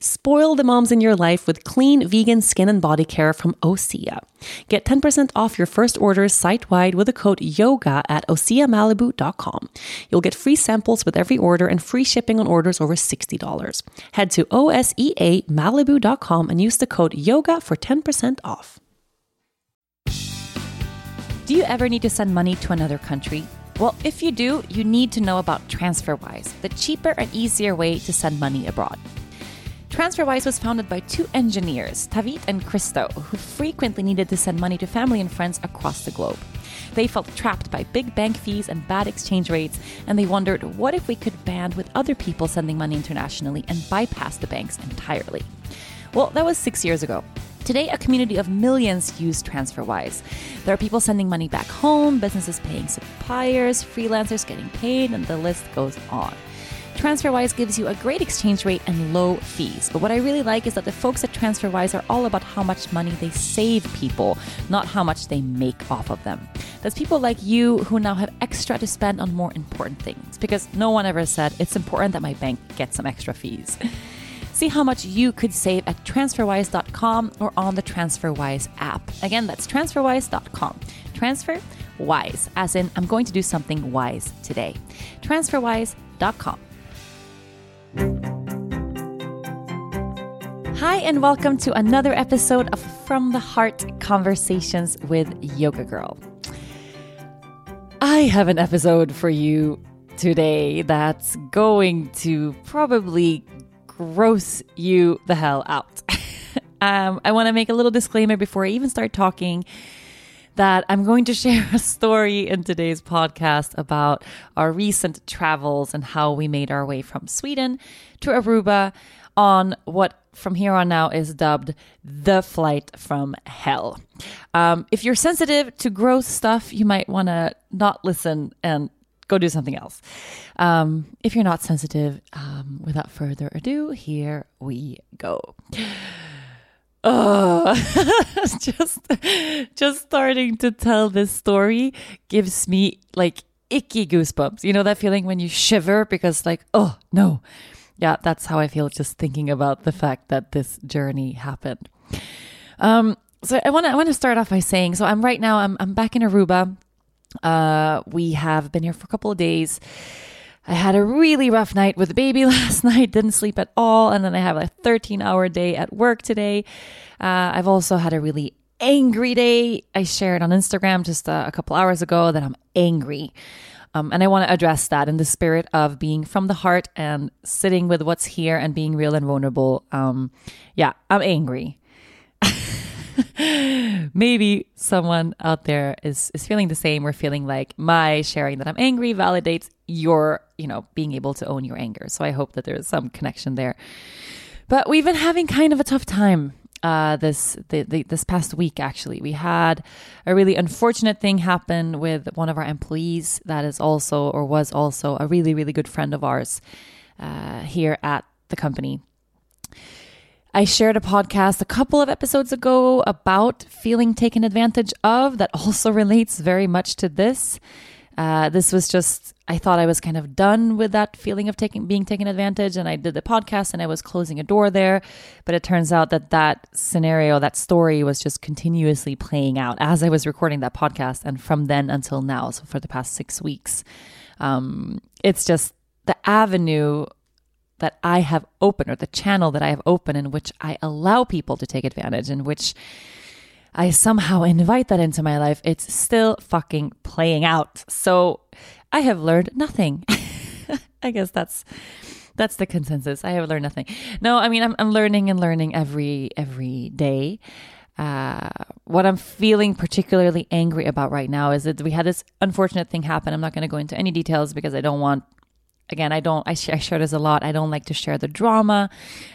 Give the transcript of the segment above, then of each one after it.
Spoil the moms in your life with clean vegan skin and body care from Osea. Get 10% off your first orders site wide with the code YOGA at OseaMalibu.com. You'll get free samples with every order and free shipping on orders over $60. Head to OSEAMalibu.com and use the code YOGA for 10% off. Do you ever need to send money to another country? Well, if you do, you need to know about TransferWise, the cheaper and easier way to send money abroad. TransferWise was founded by two engineers, Taavet and Kristo, who frequently needed to send money to family and friends across the globe. They felt trapped by big bank fees and bad exchange rates, and they wondered what if we could band with other people sending money internationally and bypass the banks entirely? Well, that was six years ago. Today, a community of millions use TransferWise. There are people sending money back home, businesses paying suppliers, freelancers getting paid, and the list goes on. TransferWise gives you a great exchange rate and low fees. But what I really like is that the folks at TransferWise are all about how much money they save people, not how much they make off of them. That's people like you who now have extra to spend on more important things because no one ever said it's important that my bank gets some extra fees. See how much you could save at transferwise.com or on the TransferWise app. Again, that's transferwise.com. Transfer wise, as in I'm going to do something wise today. Transferwise.com. Hi, and welcome to another episode of From the Heart Conversations with Yoga Girl. I have an episode for you today that's going to probably gross you the hell out. um, I want to make a little disclaimer before I even start talking that I'm going to share a story in today's podcast about our recent travels and how we made our way from Sweden to Aruba on what from here on now is dubbed the flight from hell. Um, if you're sensitive to gross stuff, you might want to not listen and go do something else. Um, if you're not sensitive, um, without further ado, here we go. Oh, just just starting to tell this story gives me like icky goosebumps. You know that feeling when you shiver because like, oh no. Yeah, that's how I feel just thinking about the fact that this journey happened. Um so I want to I want to start off by saying so I'm right now I'm I'm back in Aruba. Uh we have been here for a couple of days I had a really rough night with the baby last night, didn't sleep at all. And then I have a 13 hour day at work today. Uh, I've also had a really angry day. I shared on Instagram just a, a couple hours ago that I'm angry. Um, and I want to address that in the spirit of being from the heart and sitting with what's here and being real and vulnerable. Um, yeah, I'm angry. maybe someone out there is is feeling the same or feeling like my sharing that I'm angry validates your, you know, being able to own your anger. So I hope that there's some connection there. But we've been having kind of a tough time uh, this the, the, this past week. Actually, we had a really unfortunate thing happen with one of our employees that is also or was also a really really good friend of ours uh, here at the company. I shared a podcast a couple of episodes ago about feeling taken advantage of that also relates very much to this. Uh, this was just, I thought I was kind of done with that feeling of taking being taken advantage. And I did the podcast and I was closing a door there. But it turns out that that scenario, that story was just continuously playing out as I was recording that podcast. And from then until now, so for the past six weeks, um, it's just the avenue that I have open or the channel that I have open in which I allow people to take advantage, in which I somehow invite that into my life, it's still fucking playing out. So I have learned nothing. I guess that's that's the consensus. I have learned nothing. No, I mean I'm I'm learning and learning every every day. Uh, what I'm feeling particularly angry about right now is that we had this unfortunate thing happen. I'm not going to go into any details because I don't want again i don't I, sh- I share this a lot. I don't like to share the drama.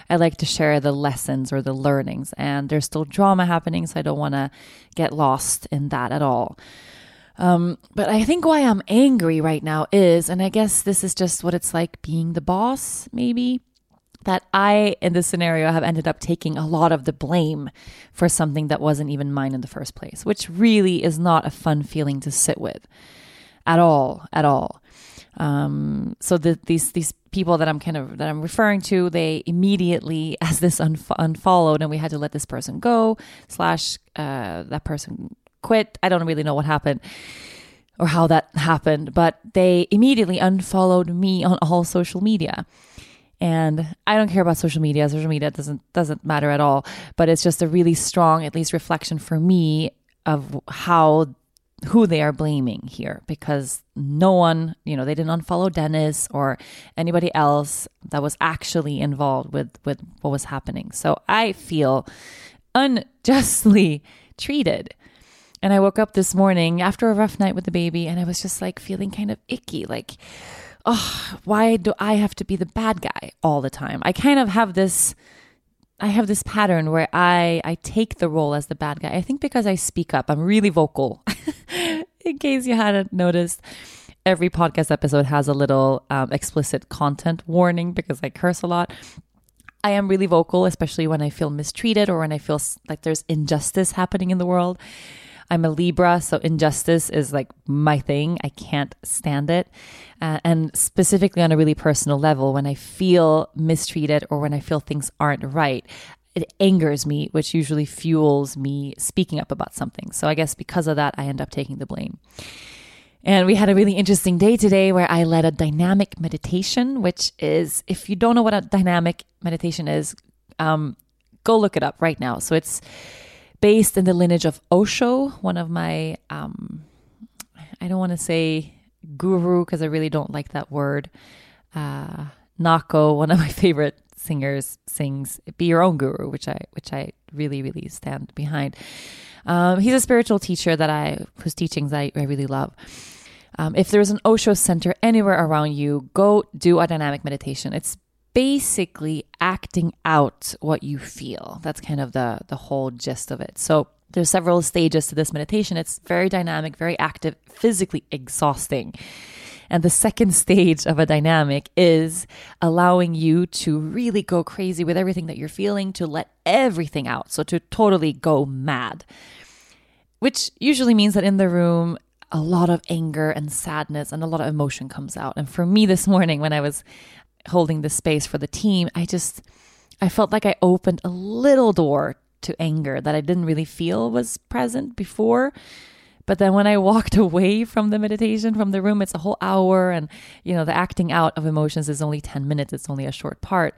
I like to share the lessons or the learnings. And there's still drama happening so i don't want to get lost in that at all. Um, but i think why i'm angry right now is and i guess this is just what it's like being the boss maybe that I, in this scenario, have ended up taking a lot of the blame for something that wasn't even mine in the first place, which really is not a fun feeling to sit with at all, at all. Um, so the, these these people that I'm kind of that I'm referring to, they immediately, as this unf- unfollowed, and we had to let this person go. Slash, uh, that person quit. I don't really know what happened or how that happened, but they immediately unfollowed me on all social media. And I don't care about social media. Social media doesn't doesn't matter at all. But it's just a really strong, at least, reflection for me of how who they are blaming here because no one, you know, they didn't unfollow Dennis or anybody else that was actually involved with with what was happening. So I feel unjustly treated. And I woke up this morning after a rough night with the baby and I was just like feeling kind of icky like oh, why do I have to be the bad guy all the time? I kind of have this I have this pattern where I I take the role as the bad guy. I think because I speak up, I'm really vocal. In case you hadn't noticed, every podcast episode has a little um, explicit content warning because I curse a lot. I am really vocal, especially when I feel mistreated or when I feel like there's injustice happening in the world. I'm a Libra, so injustice is like my thing. I can't stand it. Uh, and specifically on a really personal level, when I feel mistreated or when I feel things aren't right, it angers me, which usually fuels me speaking up about something. So I guess because of that, I end up taking the blame. And we had a really interesting day today where I led a dynamic meditation, which is, if you don't know what a dynamic meditation is, um, go look it up right now. So it's based in the lineage of Osho, one of my, um, I don't want to say guru because I really don't like that word. Uh, Nahko, one of my favorite singers, sings "Be Your Own Guru," which I which I really really stand behind. Um, he's a spiritual teacher that I whose teachings I, I really love. Um, if there's an Osho center anywhere around you, go do a dynamic meditation. It's basically acting out what you feel. That's kind of the the whole gist of it. So there's several stages to this meditation. It's very dynamic, very active, physically exhausting. And the second stage of a dynamic is allowing you to really go crazy with everything that you're feeling, to let everything out. So to totally go mad, which usually means that in the room, a lot of anger and sadness and a lot of emotion comes out. And for me this morning, when I was holding the space for the team, I just I felt like I opened a little door to anger that I didn't really feel was present before. But then when I walked away from the meditation, from the room, it's a whole hour. And, you know, the acting out of emotions is only 10 minutes, it's only a short part.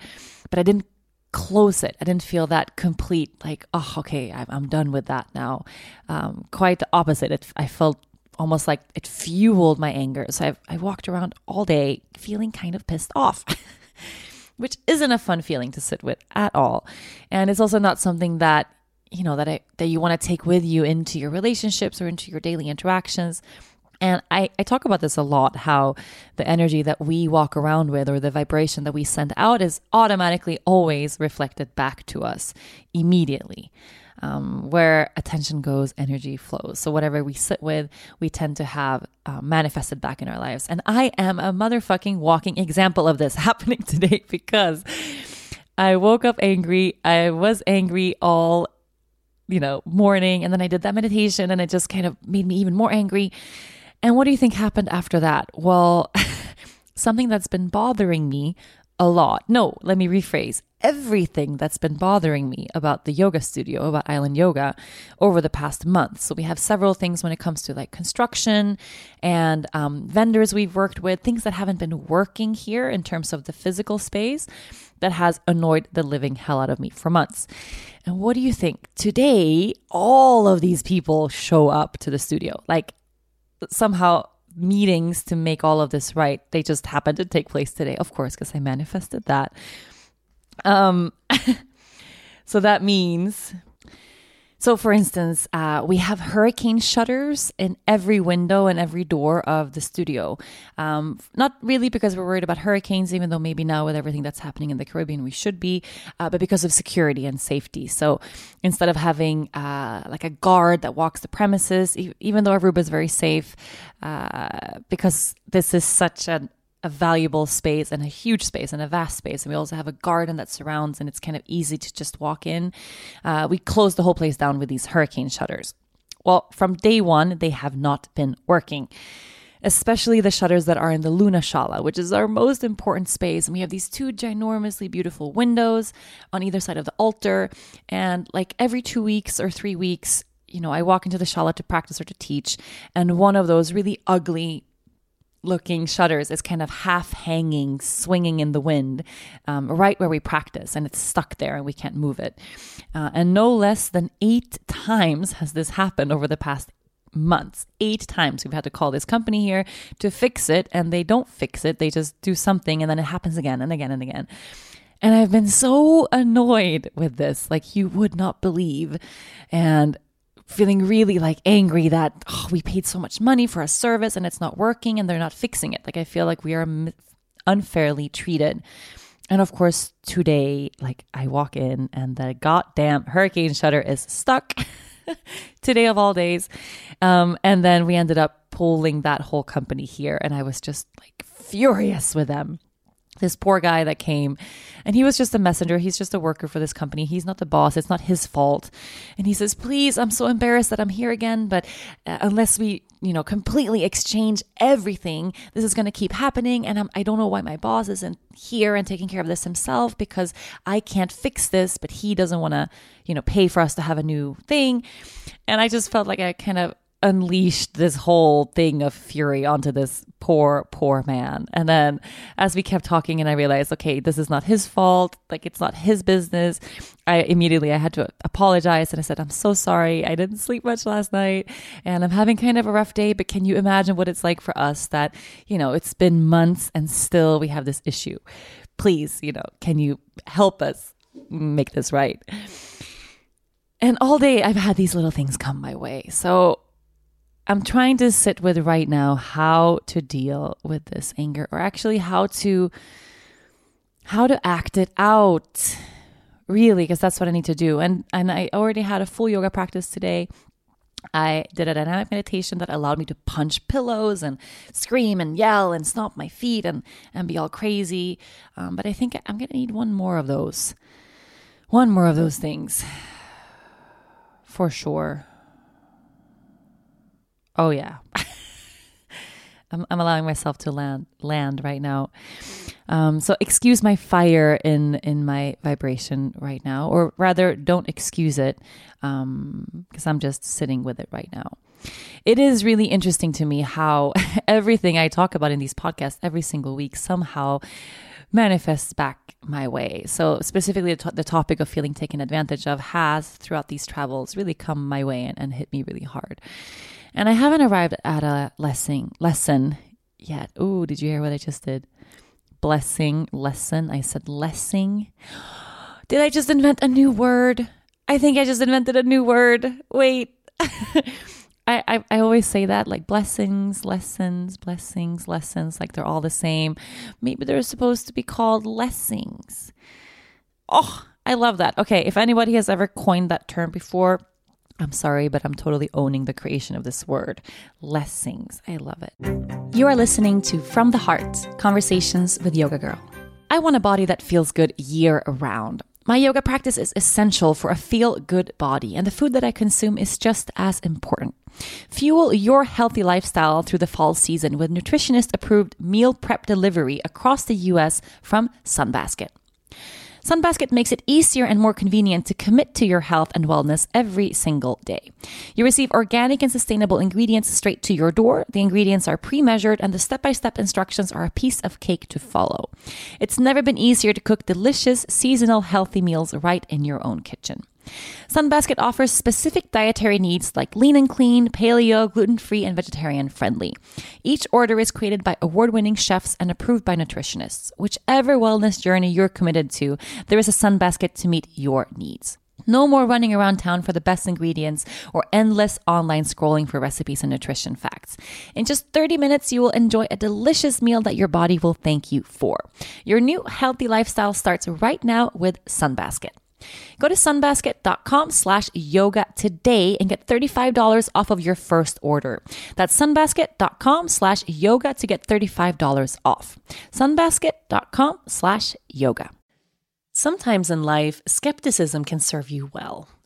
But I didn't close it. I didn't feel that complete, like, oh, okay, I'm I'm done with that now. Um, quite the opposite. It, I felt almost like it fueled my anger. So I've, I walked around all day feeling kind of pissed off, which isn't a fun feeling to sit with at all. And it's also not something that, you know, that I, that you want to take with you into your relationships or into your daily interactions. And I, I talk about this a lot how the energy that we walk around with or the vibration that we send out is automatically always reflected back to us immediately um, where attention goes, energy flows. So whatever we sit with, we tend to have uh, manifested back in our lives. And I am a motherfucking walking example of this happening today because I woke up angry. I was angry all, you know, morning, and then I did that meditation, and it just kind of made me even more angry. And what do you think happened after that? Well, something that's been bothering me a lot. No, let me rephrase everything that's been bothering me about the yoga studio, about Island Yoga over the past month. So we have several things when it comes to like construction and um, vendors we've worked with, things that haven't been working here in terms of the physical space that has annoyed the living hell out of me for months. And what do you think? Today, all of these people show up to the studio. Like somehow meetings to make all of this right. They just happened to take place today, of course, because I manifested that. Um, so that means, so for instance, uh, we have hurricane shutters in every window and every door of the studio. Um, not really because we're worried about hurricanes, even though maybe now with everything that's happening in the Caribbean we should be, uh, but because of security and safety. So instead of having uh, like a guard that walks the premises, even though Aruba is very safe, uh, because this is such an a valuable space and a huge space and a vast space. And we also have a garden that surrounds, and it's kind of easy to just walk in. Uh, we closed the whole place down with these hurricane shutters. Well, from day one, they have not been working. Especially the shutters that are in the Luna Shala, which is our most important space. And we have these two ginormously beautiful windows on either side of the altar. And like every two weeks or three weeks, you know, I walk into the Shala to practice or to teach, and one of those really ugly looking shutters is kind of half hanging, swinging in the wind, um, right where we practice, and it's stuck there and we can't move it. Uh, and no less than eight times has this happened over the past months. Eight times we've had to call this company here to fix it, and they don't fix it. They just do something, and then it happens again and again and again. And I've been so annoyed with this, like you would not believe. And feeling really like angry that oh, we paid so much money for a service and it's not working and they're not fixing it. Like I feel like we are unfairly treated. And of course, today, like I walk in and the goddamn hurricane shutter is stuck today of all days. Um, and then we ended up pulling that whole company here. And I was just like furious with them this poor guy that came and he was just a messenger. He's just a worker for this company. He's not the boss. It's not his fault. And he says please i'm so embarrassed that i'm here again but uh, unless we you know completely exchange everything this is going to keep happening and I'm, i don't know why my boss isn't here and taking care of this himself because i can't fix this but he doesn't want to you know pay for us to have a new thing. And i just felt like i kind of unleashed this whole thing of fury onto this poor, poor man. And then as we kept talking and I realized, okay, this is not his fault. Like it's not his business. I immediately, I had to apologize and I said, I'm so sorry. I didn't sleep much last night and I'm having kind of a rough day, but can you imagine what it's like for us that, you know, it's been months and still we have this issue. Please, you know, can you help us make this right? And all day I've had these little things come my way. So I'm trying to sit with right now how to deal with this anger or actually how to how to act it out really because that's what I need to do. And and I already had a full yoga practice today. I did a dynamic meditation that allowed me to punch pillows and scream and yell and stomp my feet and and be all crazy. Um, but I think I'm gonna need one more of those one more of those things for sure Oh yeah. I'm, I'm allowing myself to land land right now. Um, so excuse my fire in in my vibration right now, or rather, don't excuse it because um, I'm just sitting with it right now. It is really interesting to me how everything I talk about in these podcasts every single week somehow manifests back my way. So, specifically, the, the, topic of feeling taken advantage of has, throughout these travels, really come my way and, and hit me really hard. And I haven't arrived at a lesson lesson yet. Oh, did you hear what I just did? Blessing, lesson. I said lessing. Did I just invent a new word? I think I just invented a new word. Wait. I, I, I always say that like blessings, lessons, blessings, lessons, like they're all the same. Maybe they're supposed to be called lessings. Oh, I love that. Okay, if anybody has ever coined that term before, I'm sorry, but I'm totally owning the creation of this word. Blessings. I love it. You are listening to From the Heart Conversations with Yoga Girl. I want a body that feels good year round. My yoga practice is essential for a feel good body, and the food that I consume is just as important. Fuel your healthy lifestyle through the fall season with nutritionist approved meal prep delivery across the US from Sunbasket. Sunbasket makes it easier and more convenient to commit to your health and wellness every single day. You receive organic and sustainable ingredients straight to your door. The ingredients are pre measured, and the step by step instructions are a piece of cake to follow. It's never been easier to cook delicious, seasonal, healthy meals right in your own kitchen. Sunbasket offers specific dietary needs like lean and clean, paleo, gluten free, and vegetarian friendly. Each order is created by award winning chefs and approved by nutritionists. Whichever wellness journey you're committed to, there is a Sunbasket to meet your needs. No more running around town for the best ingredients or endless online scrolling for recipes and nutrition facts. In just 30 minutes, you will enjoy a delicious meal that your body will thank you for. Your new healthy lifestyle starts right now with Sunbasket. Go to sunbasket.com slash yoga today and get $35 off of your first order. That's sunbasket.com slash yoga to get $35 off. Sunbasket.com slash yoga. Sometimes in life, skepticism can serve you well.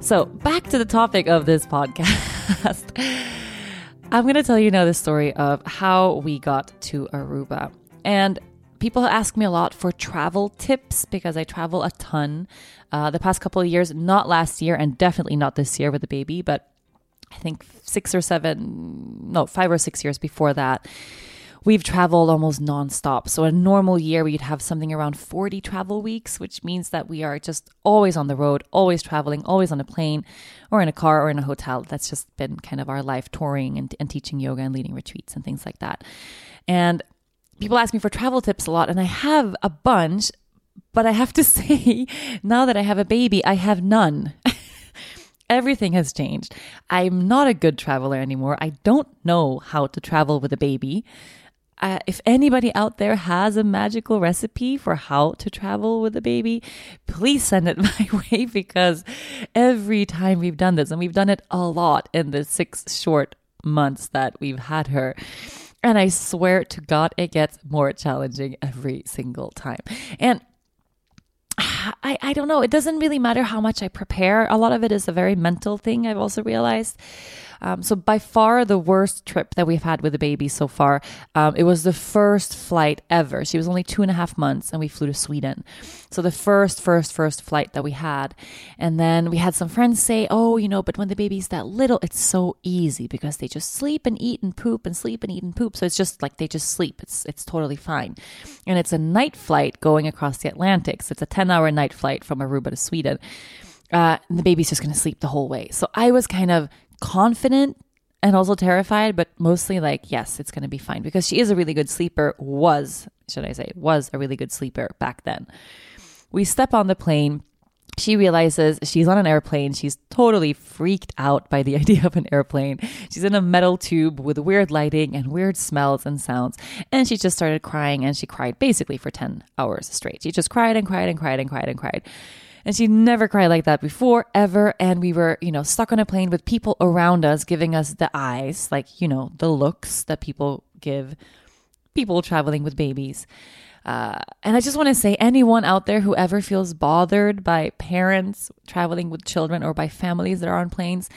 So, back to the topic of this podcast. I'm going to tell you now the story of how we got to Aruba. And people ask me a lot for travel tips because I travel a ton. Uh, the past couple of years, not last year, and definitely not this year with the baby, but I think six or seven, no, five or six years before that we've traveled almost nonstop. So a normal year, we'd have something around 40 travel weeks, which means that we are just always on the road, always traveling, always on a plane or in a car or in a hotel. That's just been kind of our life touring and, and teaching yoga and leading retreats and things like that. And people ask me for travel tips a lot, and I have a bunch, but I have to say, now that I have a baby, I have none. Everything has changed. I'm not a good traveler anymore. I don't know how to travel with a baby. Uh, if anybody out there has a magical recipe for how to travel with a baby, please send it my way because every time we've done this, and we've done it a lot in the six short months that we've had her. And I swear to God, it gets more challenging every single time. And I, I don't know. It doesn't really matter how much I prepare. A lot of it is a very mental thing, I've also realized. Um, so by far the worst trip that we've had with the baby so far. Um, it was the first flight ever. She was only two and a half months, and we flew to Sweden. So the first, first, first flight that we had, and then we had some friends say, "Oh, you know, but when the baby's that little, it's so easy because they just sleep and eat and poop and sleep and eat and poop. So it's just like they just sleep. It's it's totally fine." And it's a night flight going across the Atlantic. So it's a ten-hour night flight from Aruba to Sweden. Uh, the baby's just going to sleep the whole way. So I was kind of confident and also terrified, but mostly like, yes, it's going to be fine because she is a really good sleeper, was, should I say, was a really good sleeper back then. We step on the plane she realizes she's on an airplane. She's totally freaked out by the idea of an airplane. She's in a metal tube with weird lighting and weird smells and sounds. And she just started crying and she cried basically for 10 hours straight. She just cried and cried and cried and cried and cried. And she never cried like that before, ever. And we were, you know, stuck on a plane with people around us giving us the eyes, like, you know, the looks that people give people traveling with babies. Uh, and I just want to say, anyone out there who ever feels bothered by parents traveling with children or by families that are on planes,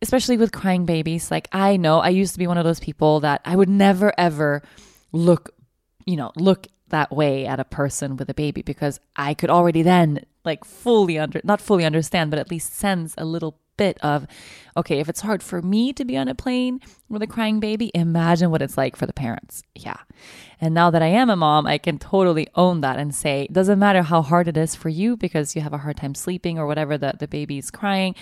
especially with crying babies, like I know I used to be one of those people that I would never ever look, you know, look that way at a person with a baby because I could already then like fully under not fully understand but at least sense a little bit of okay if it's hard for me to be on a plane with a crying baby imagine what it's like for the parents. Yeah. And now that i am a mom i can totally own that and say it doesn't matter how hard it is for you because you have a hard time sleeping or whatever that the, the baby's crying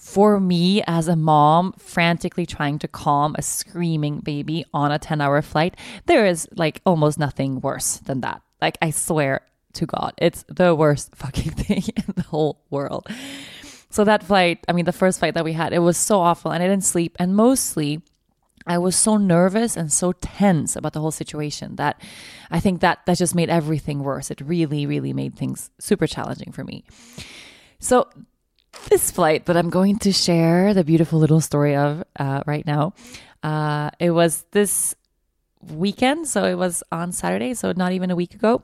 for me as a mom frantically trying to calm a screaming baby on a 10 hour flight there is like almost nothing worse than that like i swear to God. It's the worst fucking thing in the whole world. So that flight, I mean, the first flight that we had, it was so awful and I didn't sleep. And mostly, I was so nervous and so tense about the whole situation that I think that that just made everything worse. It really, really made things super challenging for me. So this flight that I'm going to share the beautiful little story of uh, right now, uh, it was this weekend. So it was on Saturday, so not even a week ago.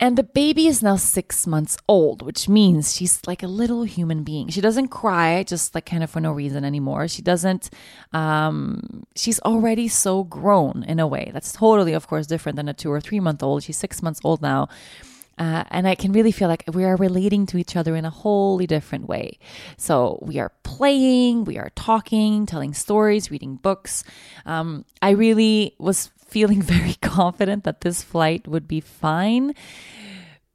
And the baby is now six months old, which means she's like a little human being. She doesn't cry just like kind of for no reason anymore. She doesn't, um, she's already so grown in a way. That's totally, of course, different than a two or three month old. She's six months old now. Uh, and I can really feel like we are relating to each other in a wholly different way. So we are playing, we are talking, telling stories, reading books. Um, I really was feeling very confident that this flight would be fine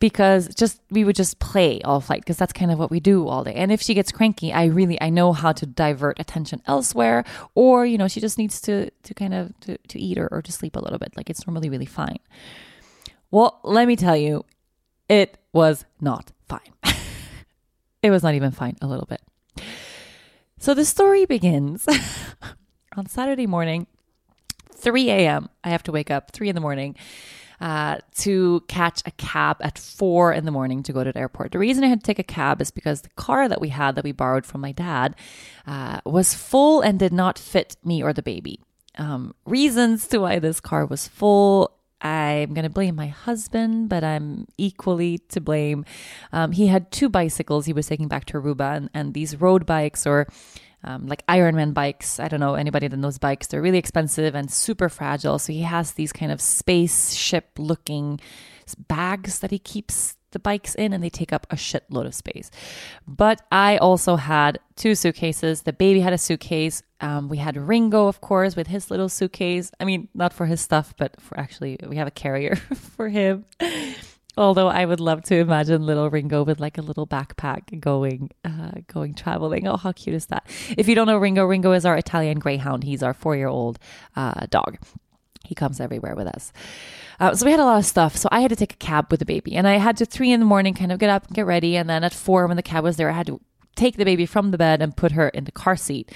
because just we would just play all flight because that's kind of what we do all day and if she gets cranky i really i know how to divert attention elsewhere or you know she just needs to to kind of to, to eat or, or to sleep a little bit like it's normally really fine well let me tell you it was not fine it was not even fine a little bit so the story begins on saturday morning 3 a.m. I have to wake up 3 in the morning. Uh, to catch a cab at four in the morning to go to the airport. The reason I had to take a cab is because the car that we had that we borrowed from my dad uh, was full and did not fit me or the baby. Um, reasons to why this car was full. I'm going to blame my husband, but I'm equally to blame. Um, he had two bicycles he was taking back to Aruba, and, and these road bikes or um, like Ironman bikes. I don't know anybody that knows bikes. They're really expensive and super fragile. So he has these kind of spaceship looking bags that he keeps the bikes in and they take up a shitload of space. But I also had two suitcases. The baby had a suitcase. Um, we had Ringo, of course, with his little suitcase. I mean, not for his stuff, but for actually, we have a carrier for him. Although I would love to imagine little Ringo with like a little backpack going, uh, going traveling. Oh, how cute is that? If you don't know Ringo, Ringo is our Italian Greyhound. He's our four-year-old uh, dog. He comes everywhere with us. Uh, so we had a lot of stuff. So I had to take a cab with the baby, and I had to three in the morning kind of get up and get ready, and then at four when the cab was there, I had to take the baby from the bed and put her in the car seat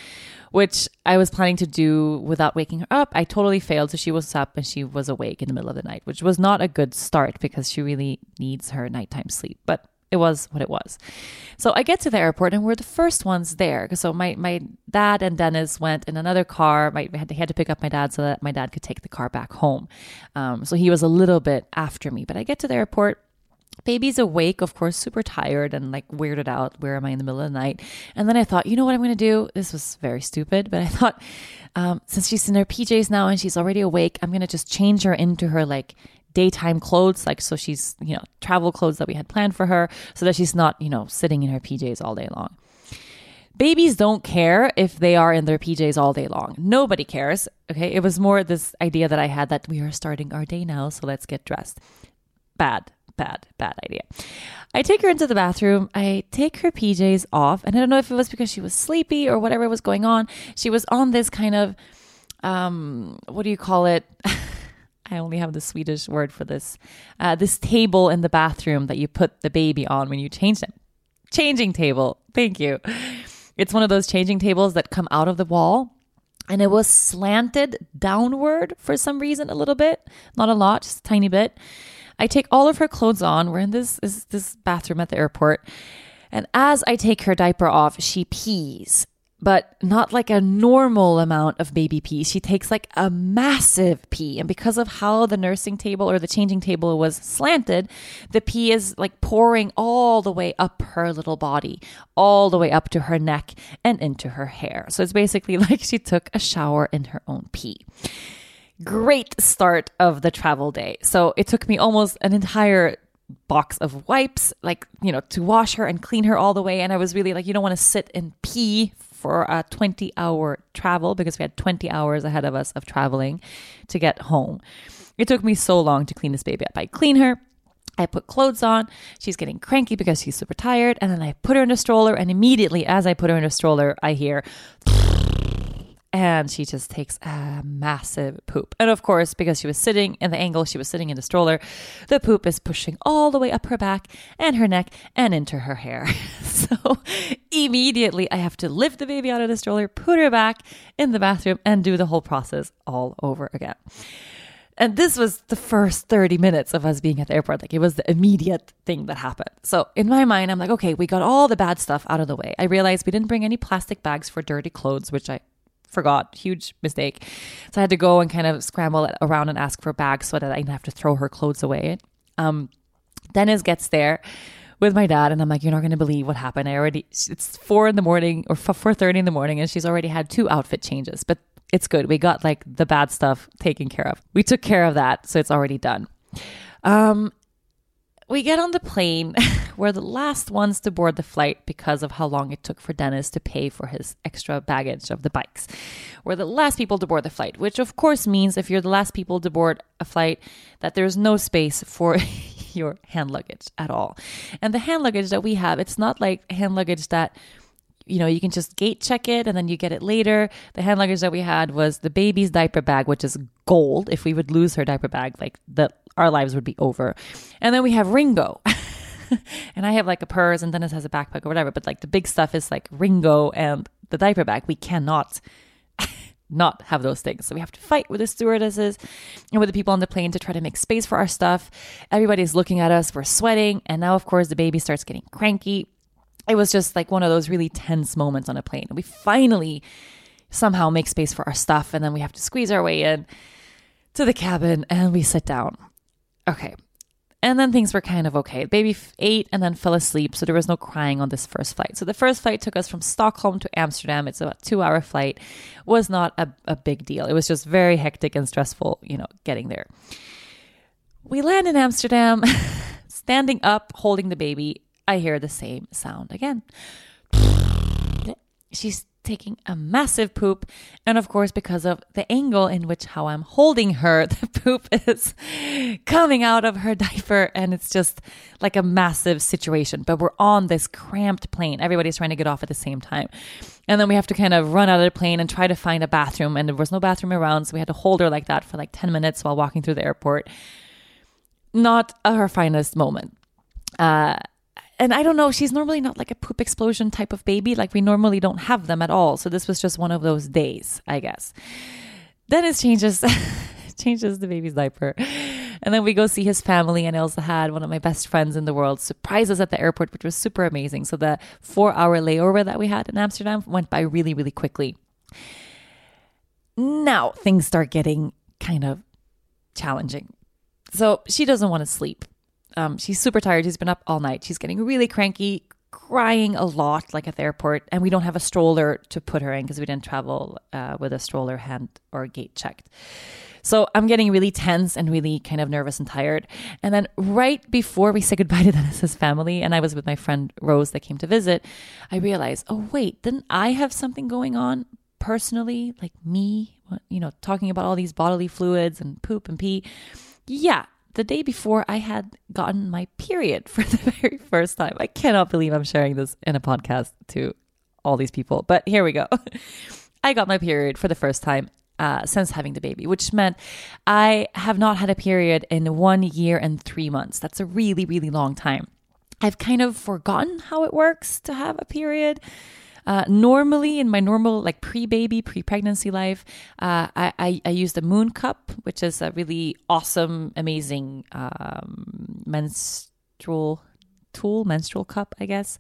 which I was planning to do without waking her up. I totally failed. So she was up and she was awake in the middle of the night, which was not a good start because she really needs her nighttime sleep. But it was what it was. So I get to the airport and we're the first ones there. So my, my dad and Dennis went in another car. My, had, they had to pick up my dad so that my dad could take the car back home. Um, so he was a little bit after me. But I get to the airport Baby's awake, of course, super tired and like weirded out. Where am I in the middle of the night? And then I thought, you know what I'm going to do? This was very stupid, but I thought, um, since she's in her PJs now and she's already awake, I'm going to just change her into her like daytime clothes, like so she's, you know, travel clothes that we had planned for her so that she's not, you know, sitting in her PJs all day long. Babies don't care if they are in their PJs all day long. Nobody cares. Okay. It was more this idea that I had that we are starting our day now, so let's get dressed. Bad bad, bad idea. I take her into the bathroom. I take her PJs off. And I don't know if it was because she was sleepy or whatever was going on. She was on this kind of, um, what do you call it? I only have the Swedish word for this. Uh, this table in the bathroom that you put the baby on when you change them. Changing table. Thank you. It's one of those changing tables that come out of the wall. And it was slanted downward for some reason, a little bit, not a lot, just a tiny bit. I take all of her clothes on. We're in this, this, this bathroom at the airport. And as I take her diaper off, she pees but not like a normal amount of baby pee. She takes like a massive pee. And because of how the nursing table or the changing table was slanted, the pee is like pouring all the way up her little body, all the way up to her neck and into her hair. So it's basically like she took a shower in her own pee. Great start of the travel day. So it took me almost an entire box of wipes, like, you know, to wash her and clean her all the way. And I was really like, you don't want to sit and pee for a 20 hour travel because we had 20 hours ahead of us of traveling to get home. It took me so long to clean this baby up. I clean her. I put clothes on. She's getting cranky because she's super tired. And then I put her in a stroller. And immediately, as I put her in a stroller, I hear and she just takes a massive poop. And of course, because she was sitting in the angle she was sitting in the stroller, the poop is pushing all the way up her back and her neck and into her hair. so immediately I have to lift the baby out of the stroller, put her back in the bathroom, and do the whole process all over again. And this was the first 30 minutes of us being at the airport. Like it was the immediate thing that happened. So in my mind, I'm like, okay, we got all the bad stuff out of the way. I realized we didn't bring any plastic bags for dirty clothes, which I forgot. Huge mistake. So I had to go and kind of scramble around and ask for bags so that I didn't have to throw her clothes away. Um, Dennis gets there with my dad and I'm like, you're not going to believe what happened. I already, it's four in the morning or 4.30 in the morning and she's already had two outfit changes, but it's good. We got like the bad stuff taken care of. We took care of that. So it's already done. Um, we get on the plane. We're the last ones to board the flight because of how long it took for Dennis to pay for his extra baggage of the bikes. We're the last people to board the flight, which of course means if you're the last people to board a flight, that there's no space for your hand luggage at all. And the hand luggage that we have, it's not like hand luggage that you know, you can just gate check it and then you get it later. The hand luggage that we had was the baby's diaper bag, which is gold. If we would lose her diaper bag, like the our lives would be over. And then we have Ringo. and I have like a purse and Dennis has a backpack or whatever, but like the big stuff is like Ringo and the diaper bag. We cannot not have those things. So we have to fight with the stewardesses and with the people on the plane to try to make space for our stuff. Everybody's looking at us, we're sweating, and now of course the baby starts getting cranky. It was just like one of those really tense moments on a plane. We finally somehow make space for our stuff and then we have to squeeze our way in to the cabin and we sit down. Okay. And then things were kind of okay. Baby ate and then fell asleep, so there was no crying on this first flight. So the first flight took us from Stockholm to Amsterdam. It's about two hour flight. Was not a, a big deal. It was just very hectic and stressful, you know, getting there. We land in Amsterdam, standing up, holding the baby. I hear the same sound again. She's taking a massive poop. And of course, because of the angle in which how I'm holding her, the poop is coming out of her diaper. And it's just like a massive situation. But we're on this cramped plane. Everybody's trying to get off at the same time. And then we have to kind of run out of the plane and try to find a bathroom. And there was no bathroom around. So we had to hold her like that for like 10 minutes while walking through the airport. Not her finest moment. Uh, and I don't know, she's normally not like a poop explosion type of baby. Like we normally don't have them at all. So this was just one of those days, I guess. Dennis changes changes the baby's diaper. And then we go see his family and Ilse had one of my best friends in the world surprise us at the airport, which was super amazing. So the four hour layover that we had in Amsterdam went by really, really quickly. Now things start getting kind of challenging. So she doesn't want to sleep. Um, she's super tired. She's been up all night. She's getting really cranky, crying a lot, like at the airport. And we don't have a stroller to put her in because we didn't travel uh, with a stroller hand or gate checked. So I'm getting really tense and really kind of nervous and tired. And then right before we say goodbye to Dennis's family, and I was with my friend Rose that came to visit, I realized, oh, wait, didn't I have something going on personally? Like me, you know, talking about all these bodily fluids and poop and pee. Yeah, the day before I had gotten my period for the very first time. I cannot believe I'm sharing this in a podcast to all these people, but here we go. I got my period for the first time uh, since having the baby, which meant I have not had a period in one year and three months. That's a really, really long time. I've kind of forgotten how it works to have a period. Uh, normally, in my normal like pre-baby, pre-pregnancy life, uh, I, I, I use the Moon Cup, which is a really awesome, amazing um, menstrual tool, menstrual cup, I guess.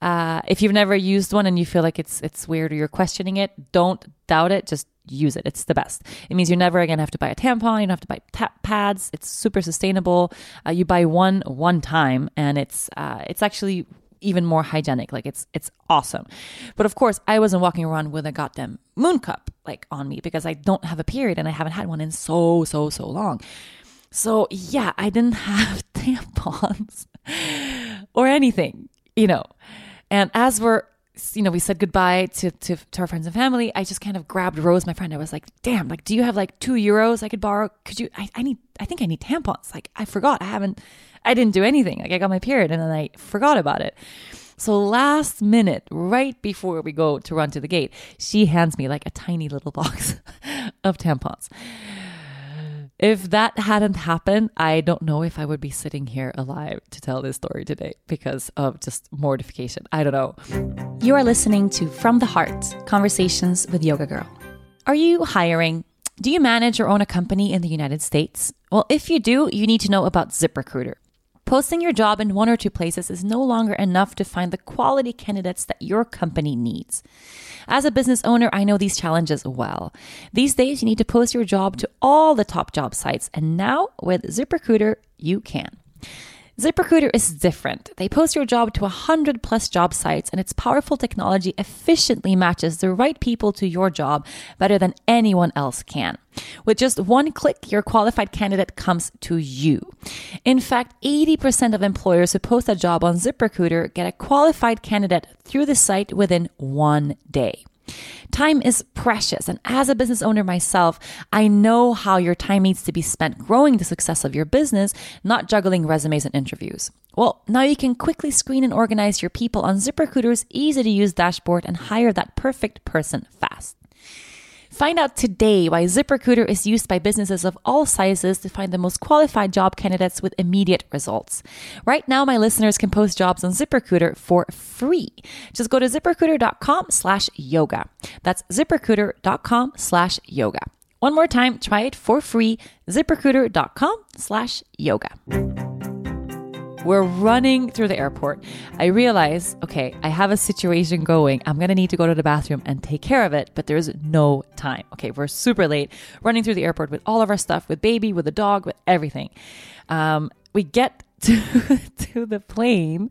Uh, if you've never used one and you feel like it's it's weird or you're questioning it, don't doubt it. Just use it. It's the best. It means you're never again have to buy a tampon. You don't have to buy ta- pads. It's super sustainable. Uh, you buy one one time, and it's uh, it's actually even more hygienic. Like it's it's awesome. But of course, I wasn't walking around with a goddamn moon cup like on me because I don't have a period and I haven't had one in so so so long. So yeah, I didn't have tampons or anything, you know. And as we're you know, we said goodbye to, to, to our friends and family. I just kind of grabbed Rose, my friend. I was like, damn, like, do you have like two euros I could borrow? Could you, I, I need, I think I need tampons. Like, I forgot. I haven't, I didn't do anything. Like I got my period and then I forgot about it. So last minute, right before we go to run to the gate, she hands me like a tiny little box of tampons. If that hadn't happened, I don't know if I would be sitting here alive to tell this story today because of just mortification. I don't know. You are listening to From the Heart Conversations with Yoga Girl. Are you hiring? Do you manage or own a company in the United States? Well, if you do, you need to know about ZipRecruiter. Posting your job in one or two places is no longer enough to find the quality candidates that your company needs. As a business owner, I know these challenges well. These days, you need to post your job to all the top job sites, and now with ZipRecruiter, you can. ZipRecruiter is different. They post your job to 100 plus job sites, and its powerful technology efficiently matches the right people to your job better than anyone else can. With just one click, your qualified candidate comes to you. In fact, 80% of employers who post a job on ZipRecruiter get a qualified candidate through the site within one day. Time is precious. And as a business owner myself, I know how your time needs to be spent growing the success of your business, not juggling resumes and interviews. Well, now you can quickly screen and organize your people on ZipRecruiter's easy to use dashboard and hire that perfect person fast. Find out today why ZipRecruiter is used by businesses of all sizes to find the most qualified job candidates with immediate results. Right now, my listeners can post jobs on ZipRecruiter for free. Just go to ziprecruiter.com slash yoga. That's ziprecruiter.com slash yoga. One more time, try it for free. ziprecruiter.com slash yoga. We're running through the airport. I realize, okay, I have a situation going. I'm going to need to go to the bathroom and take care of it, but there's no time. Okay, we're super late running through the airport with all of our stuff, with baby, with the dog, with everything. Um, we get to, to the plane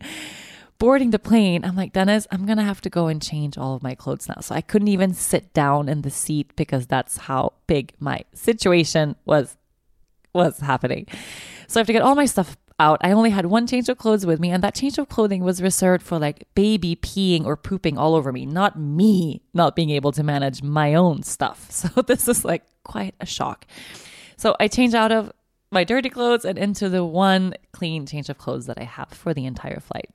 boarding the plane, I'm like, Dennis, I'm going to have to go and change all of my clothes now. So I couldn't even sit down in the seat because that's how big my situation was was happening. So I have to get all my stuff out. I only had one change of clothes with me, and that change of clothing was reserved for like baby peeing or pooping all over me, not me not being able to manage my own stuff. So this is like quite a shock. So I change out of my dirty clothes and into the one clean change of clothes that I have for the entire flight.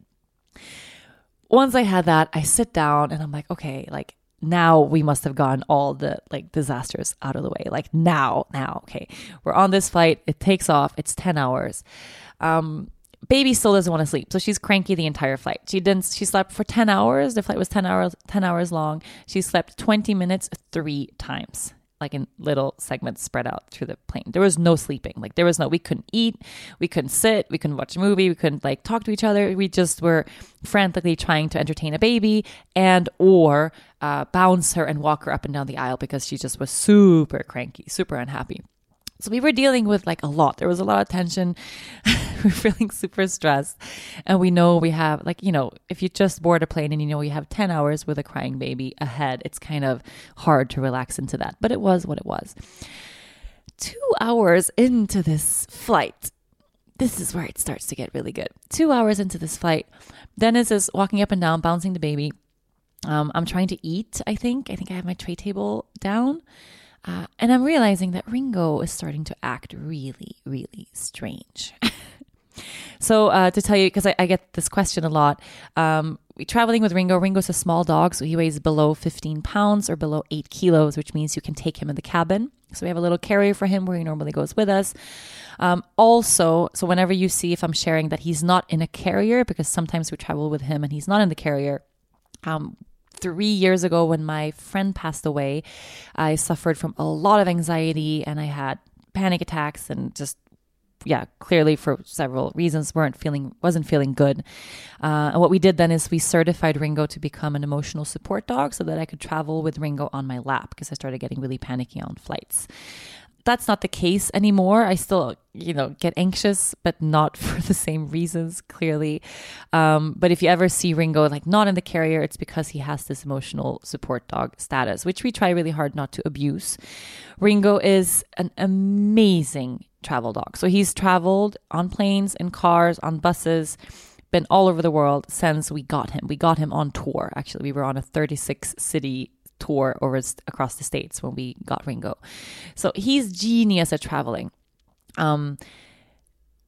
Once I had that, I sit down and I'm like, okay, like now we must have gotten all the like disasters out of the way. Like now, now, okay, we're on this flight. It takes off. It's 10 hours. Um, baby still doesn't want to sleep so she's cranky the entire flight. She didn't she slept for 10 hours the flight was 10 hours 10 hours long. She slept 20 minutes three times like in little segments spread out through the plane. There was no sleeping like there was no we couldn't eat we couldn't sit we couldn't watch a movie we couldn't like talk to each other. We just were frantically trying to entertain a baby and or uh, bounce her and walk her up and down the aisle because she just was super cranky super unhappy so we were dealing with like a lot. There was a lot of tension. we're feeling super stressed. And we know we have, like, you know, if you just board a plane and you know you have 10 hours with a crying baby ahead, it's kind of hard to relax into that. But it was what it was. Two hours into this flight, this is where it starts to get really good. Two hours into this flight, Dennis is walking up and down, bouncing the baby. Um, I'm trying to eat, I think. I think I have my tray table down. Uh, and I'm realizing that Ringo is starting to act really, really strange. So uh, to tell you, because I, I, get this question a lot, um, traveling with Ringo. Ringo's a small dog, so he weighs below 15 pounds or below eight kilos, which means you can take him in the cabin. So we have a little carrier for him where he normally goes with us. Um, also, so whenever you see if I'm sharing that he's not in a carrier, because sometimes we travel with him and he's not in the carrier. Um, three years ago, when my friend passed away, I suffered from a lot of anxiety and I had panic attacks and just yeah, clearly for several reasons weren't feeling wasn't feeling good. Uh, and what we did then is we certified Ringo to become an emotional support dog so that I could travel with Ringo on my lap because I started getting really panicky on flights. That's not the case anymore. I still, you know, get anxious, but not for the same reasons, clearly. Um, but if you ever see Ringo like not in the carrier, it's because he has this emotional support dog status, which we try really hard not to abuse. Ringo is an amazing travel dog. So he's traveled on planes, in cars, on buses, been all over the world since we got him. We got him on tour. Actually, we were on a 36 city tour over across the states when we got Ringo. So he's genius at traveling. Um,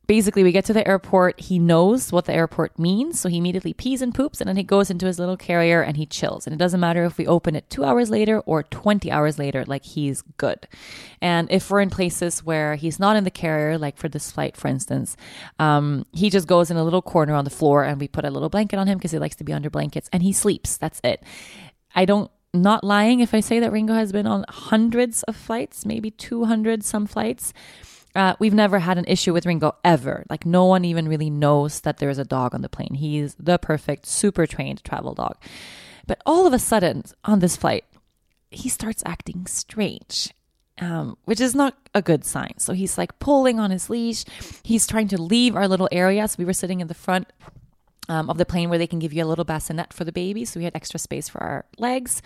basically we get to the airport. He knows what the airport means so he immediately pees and poops and then he goes into his little carrier and he chills. And it doesn't matter if we open it two hours later or 20 hours later like he's good. And if we're in places where he's not in the carrier like for this flight for instance um, he just goes in a little corner on the floor and we put a little blanket on him because he likes to be under blankets and he sleeps. That's it. I don't not lying if i say that ringo has been on hundreds of flights maybe 200 some flights uh, we've never had an issue with Ringo ever. Like, no one even really knows that there's a dog on the plane. He's the perfect, super trained travel dog. But all of a sudden, on this flight, he starts acting strange, um, which is not a good sign. So he's like pulling on his leash. He's trying to leave our little area. So we were sitting in the front um, of the plane where they can give you a little bassinet for the baby. So we had extra space for our legs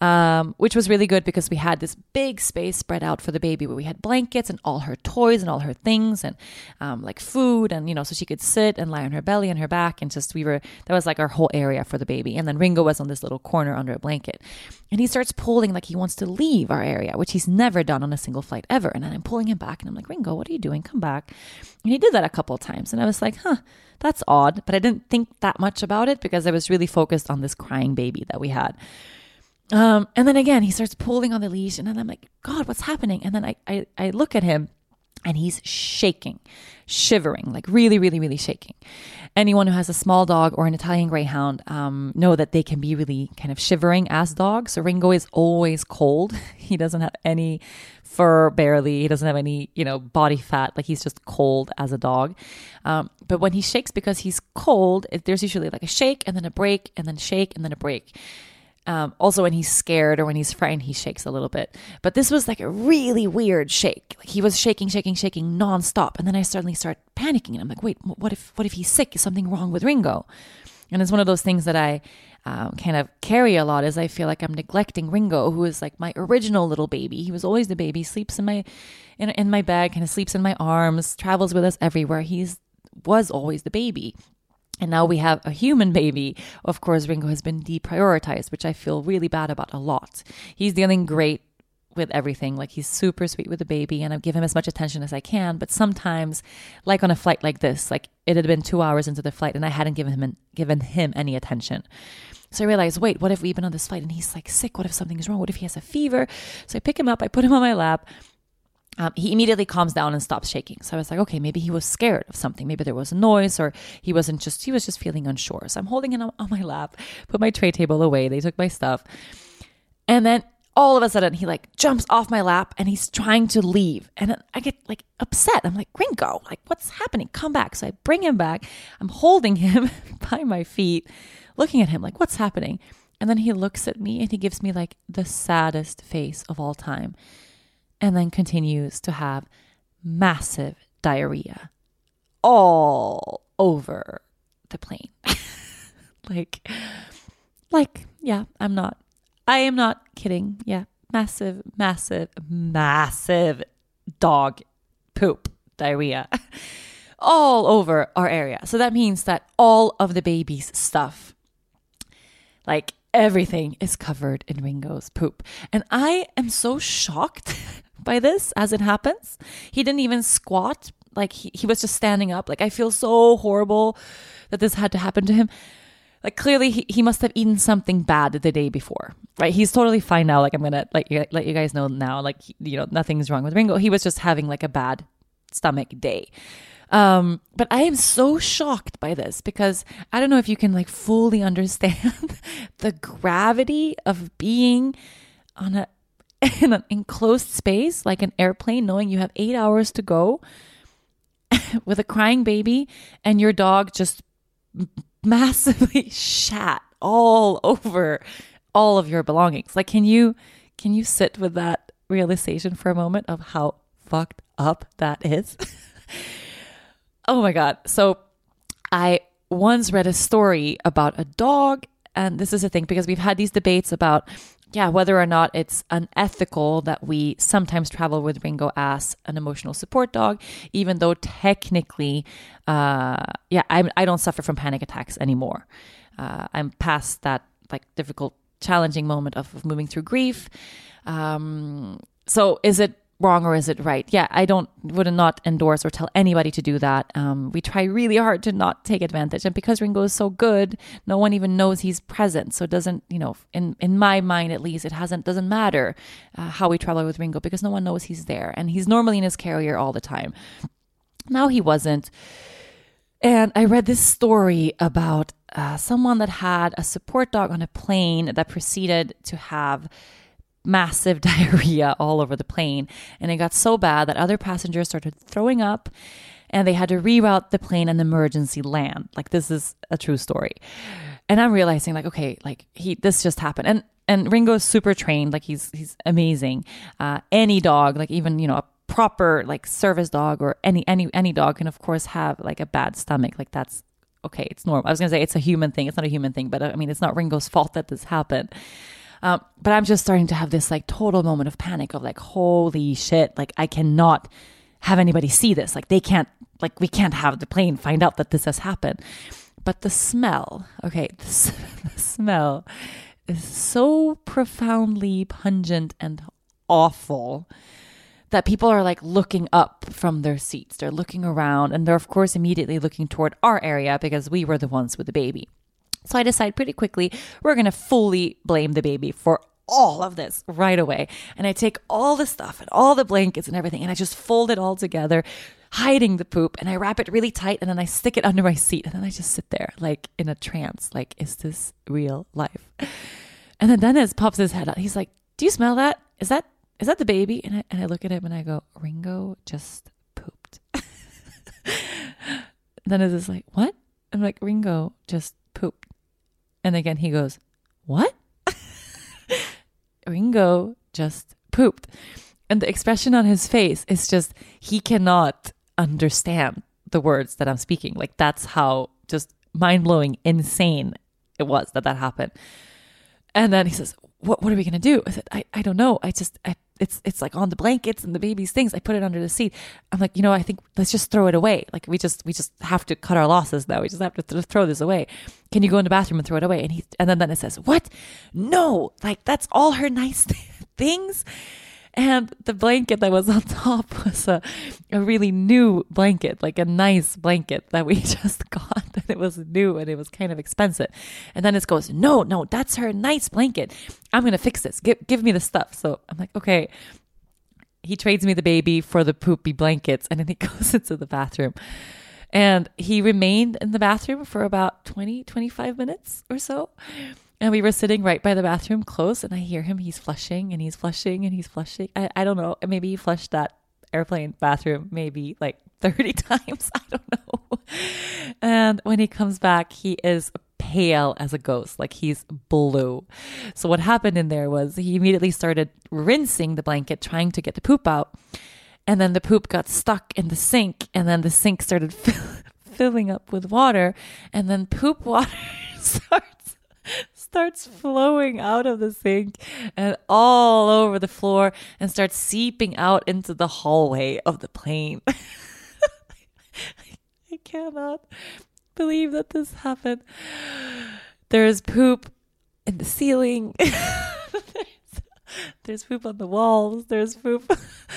um, which was really good because we had this big space spread out for the baby where we had blankets and all her toys and all her things and um, like food and you know so she could sit and lie on her belly and her back and just we were that was like our whole area for the baby. And then Ringo was on this little corner under a blanket and he starts pulling like he wants to leave our area which he's never done on a single flight ever. And then I'm pulling him back and I'm like Ringo what are you doing? Come back. And he did that a couple of times and I was like huh that's odd but I didn't think that much about it because I was really focused on this crying baby that we had um, and then again, he starts pulling on the leash, and then I'm like, God, what's happening? And then I, I, I look at him, and he's shaking, shivering, like really, really, really shaking. Anyone who has a small dog or an Italian Greyhound um, know that they can be really kind of shivering as dogs. So Ringo is always cold. He doesn't have any fur, barely. He doesn't have any, you know, body fat. Like he's just cold as a dog. Um, but when he shakes because he's cold, it, there's usually like a shake and then a break and then shake and then a break. Um, also, when he's scared or when he's frightened, he shakes a little bit. But this was like a really weird shake. He was shaking, shaking, shaking nonstop. And then I suddenly start panicking, and I'm like, "Wait, what if what if he's sick? Is something wrong with Ringo?" And it's one of those things that I um, kind of carry a lot. Is I feel like I'm neglecting Ringo, who is like my original little baby. He was always the baby. Sleeps in my in, in my bed, kind of sleeps in my arms, travels with us everywhere. He's was always the baby. And now we have a human baby. Of course, Ringo has been deprioritized, which I feel really bad about a lot. He's dealing great with everything. Like he's super sweet with the baby, and I give him as much attention as I can. But sometimes, like on a flight like this, like it had been two hours into the flight, and I hadn't given him given him any attention. So I realized, wait, what if we've been on this flight and he's like sick? What if something's wrong? What if he has a fever? So I pick him up, I put him on my lap, um, he immediately calms down and stops shaking. So I was like, okay, maybe he was scared of something. Maybe there was a noise or he wasn't just, he was just feeling unsure. So I'm holding him on my lap, put my tray table away. They took my stuff. And then all of a sudden he like jumps off my lap and he's trying to leave. And I get like upset. I'm like, Ringo, like what's happening? Come back. So I bring him back. I'm holding him by my feet, looking at him like, what's happening? And then he looks at me and he gives me like the saddest face of all time and then continues to have massive diarrhea all over the plane. like, like, yeah, I'm not, I am not kidding. Yeah, massive, massive, massive dog poop diarrhea all over our area. So that means that all of the baby's stuff, like everything, is covered in Ringo's poop. And I am so shocked by this as it happens. He didn't even squat like he, he was just standing up. Like I feel so horrible that this had to happen to him. Like clearly he, he must have eaten something bad the day before, right? He's totally fine now. Like I'm gonna let you let you guys know now. Like you know nothing's wrong with Ringo. He was just having like a bad stomach day. Um, but I am so shocked by this because I don't know if you can like fully understand the gravity of being on a in an enclosed space like an airplane, knowing you have eight hours to go with a crying baby and your dog just massively shat all over all of your belongings. Like, can you can you sit with that realization for a moment of how fucked up that is? oh my god! So, I once read a story about a dog, and this is a thing because we've had these debates about yeah, whether or not it's unethical that we sometimes travel with Ringo as an emotional support dog, even though technically, uh, yeah, I, I don't suffer from panic attacks anymore. Uh, I'm past that like difficult, challenging moment of, of moving through grief. Um, so is it wrong or is it right? Yeah, I don't would not endorse or tell anybody to do that. Um, we try really hard to not take advantage, and because Ringo is so good, no one even knows he's present. So it doesn't you know in in my mind at least it hasn't doesn't matter uh, how we travel with Ringo because no one knows he's there, and he's normally in his carrier all the time. Now he wasn't. And I read this story about uh, someone that had a support dog on a plane that proceeded to have massive diarrhea all over the plane. And it got so bad that other passengers started throwing up and they had to reroute the plane and emergency land. Like this is a true story. And I'm realizing like, okay, like he, this just happened. And, and Ringo's super trained. Like he's, he's amazing. Uh, any dog, like even, you know, a proper like service dog or any, any, any dog can of course have like a bad stomach. Like that's okay. It's normal. I was going to say it's a human thing. It's not a human thing, but uh, I mean, it's not Ringo's fault that this happened. Um, but I'm just starting to have this like total moment of panic of like, holy shit, like I cannot have anybody see this. Like they can't, like we can't have the plane find out that this has happened. But the smell, okay, the, the smell is so profoundly pungent and awful that people are like looking up from their seats. They're looking around and they're, of course, immediately looking toward our area because we were the ones with the baby. So I decide pretty quickly we're going to fully blame the baby for all of this right away. And I take all the stuff and all the blankets and everything and I just fold it all together, hiding the poop, and I wrap it really tight and then I stick it under my seat and then I just sit there like in a trance. Like, is this real life? And then Dennis pops his head out. He's like, Do you smell that? Is that is that the baby? And I, and I look at him and I go, Ringo just pooped. Dennis is like, What? I'm like, Ringo just pooped. And again, he goes, What? Ringo just pooped. And the expression on his face is just, he cannot understand the words that I'm speaking. Like, that's how just mind blowing, insane it was that that happened. And then he says, "What? What are we gonna do?" I said, "I, I don't know. I just, I, it's, it's like on the blankets and the baby's things. I put it under the seat. I'm like, you know, I think let's just throw it away. Like we just, we just have to cut our losses now. We just have to th- throw this away. Can you go in the bathroom and throw it away?" And he, and then then it says, "What? No! Like that's all her nice things." And the blanket that was on top was a, a really new blanket, like a nice blanket that we just got. And it was new and it was kind of expensive. And then it goes, no, no, that's her nice blanket. I'm going to fix this. Give, give me the stuff. So I'm like, okay. He trades me the baby for the poopy blankets and then he goes into the bathroom. And he remained in the bathroom for about 20, 25 minutes or so. And we were sitting right by the bathroom close, and I hear him. He's flushing and he's flushing and he's flushing. I, I don't know. Maybe he flushed that airplane bathroom maybe like 30 times. I don't know. And when he comes back, he is pale as a ghost, like he's blue. So, what happened in there was he immediately started rinsing the blanket, trying to get the poop out. And then the poop got stuck in the sink, and then the sink started fill- filling up with water, and then poop water started starts flowing out of the sink and all over the floor and starts seeping out into the hallway of the plane. I cannot believe that this happened. There's poop in the ceiling. there's, there's poop on the walls. There's poop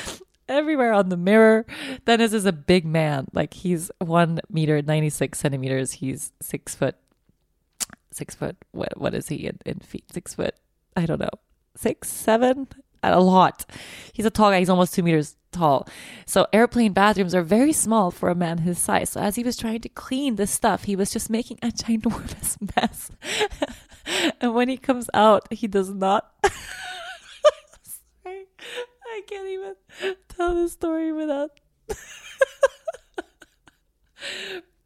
everywhere on the mirror. Dennis is a big man. Like he's one meter, 96 centimeters. He's six foot, six foot. What, what is he in, in feet? Six foot. I don't know. Six, seven, a lot. He's a tall guy. He's almost two meters tall. So airplane bathrooms are very small for a man his size. So as he was trying to clean this stuff, he was just making a ginormous mess. and when he comes out, he does not. Sorry, I can't even tell this story without.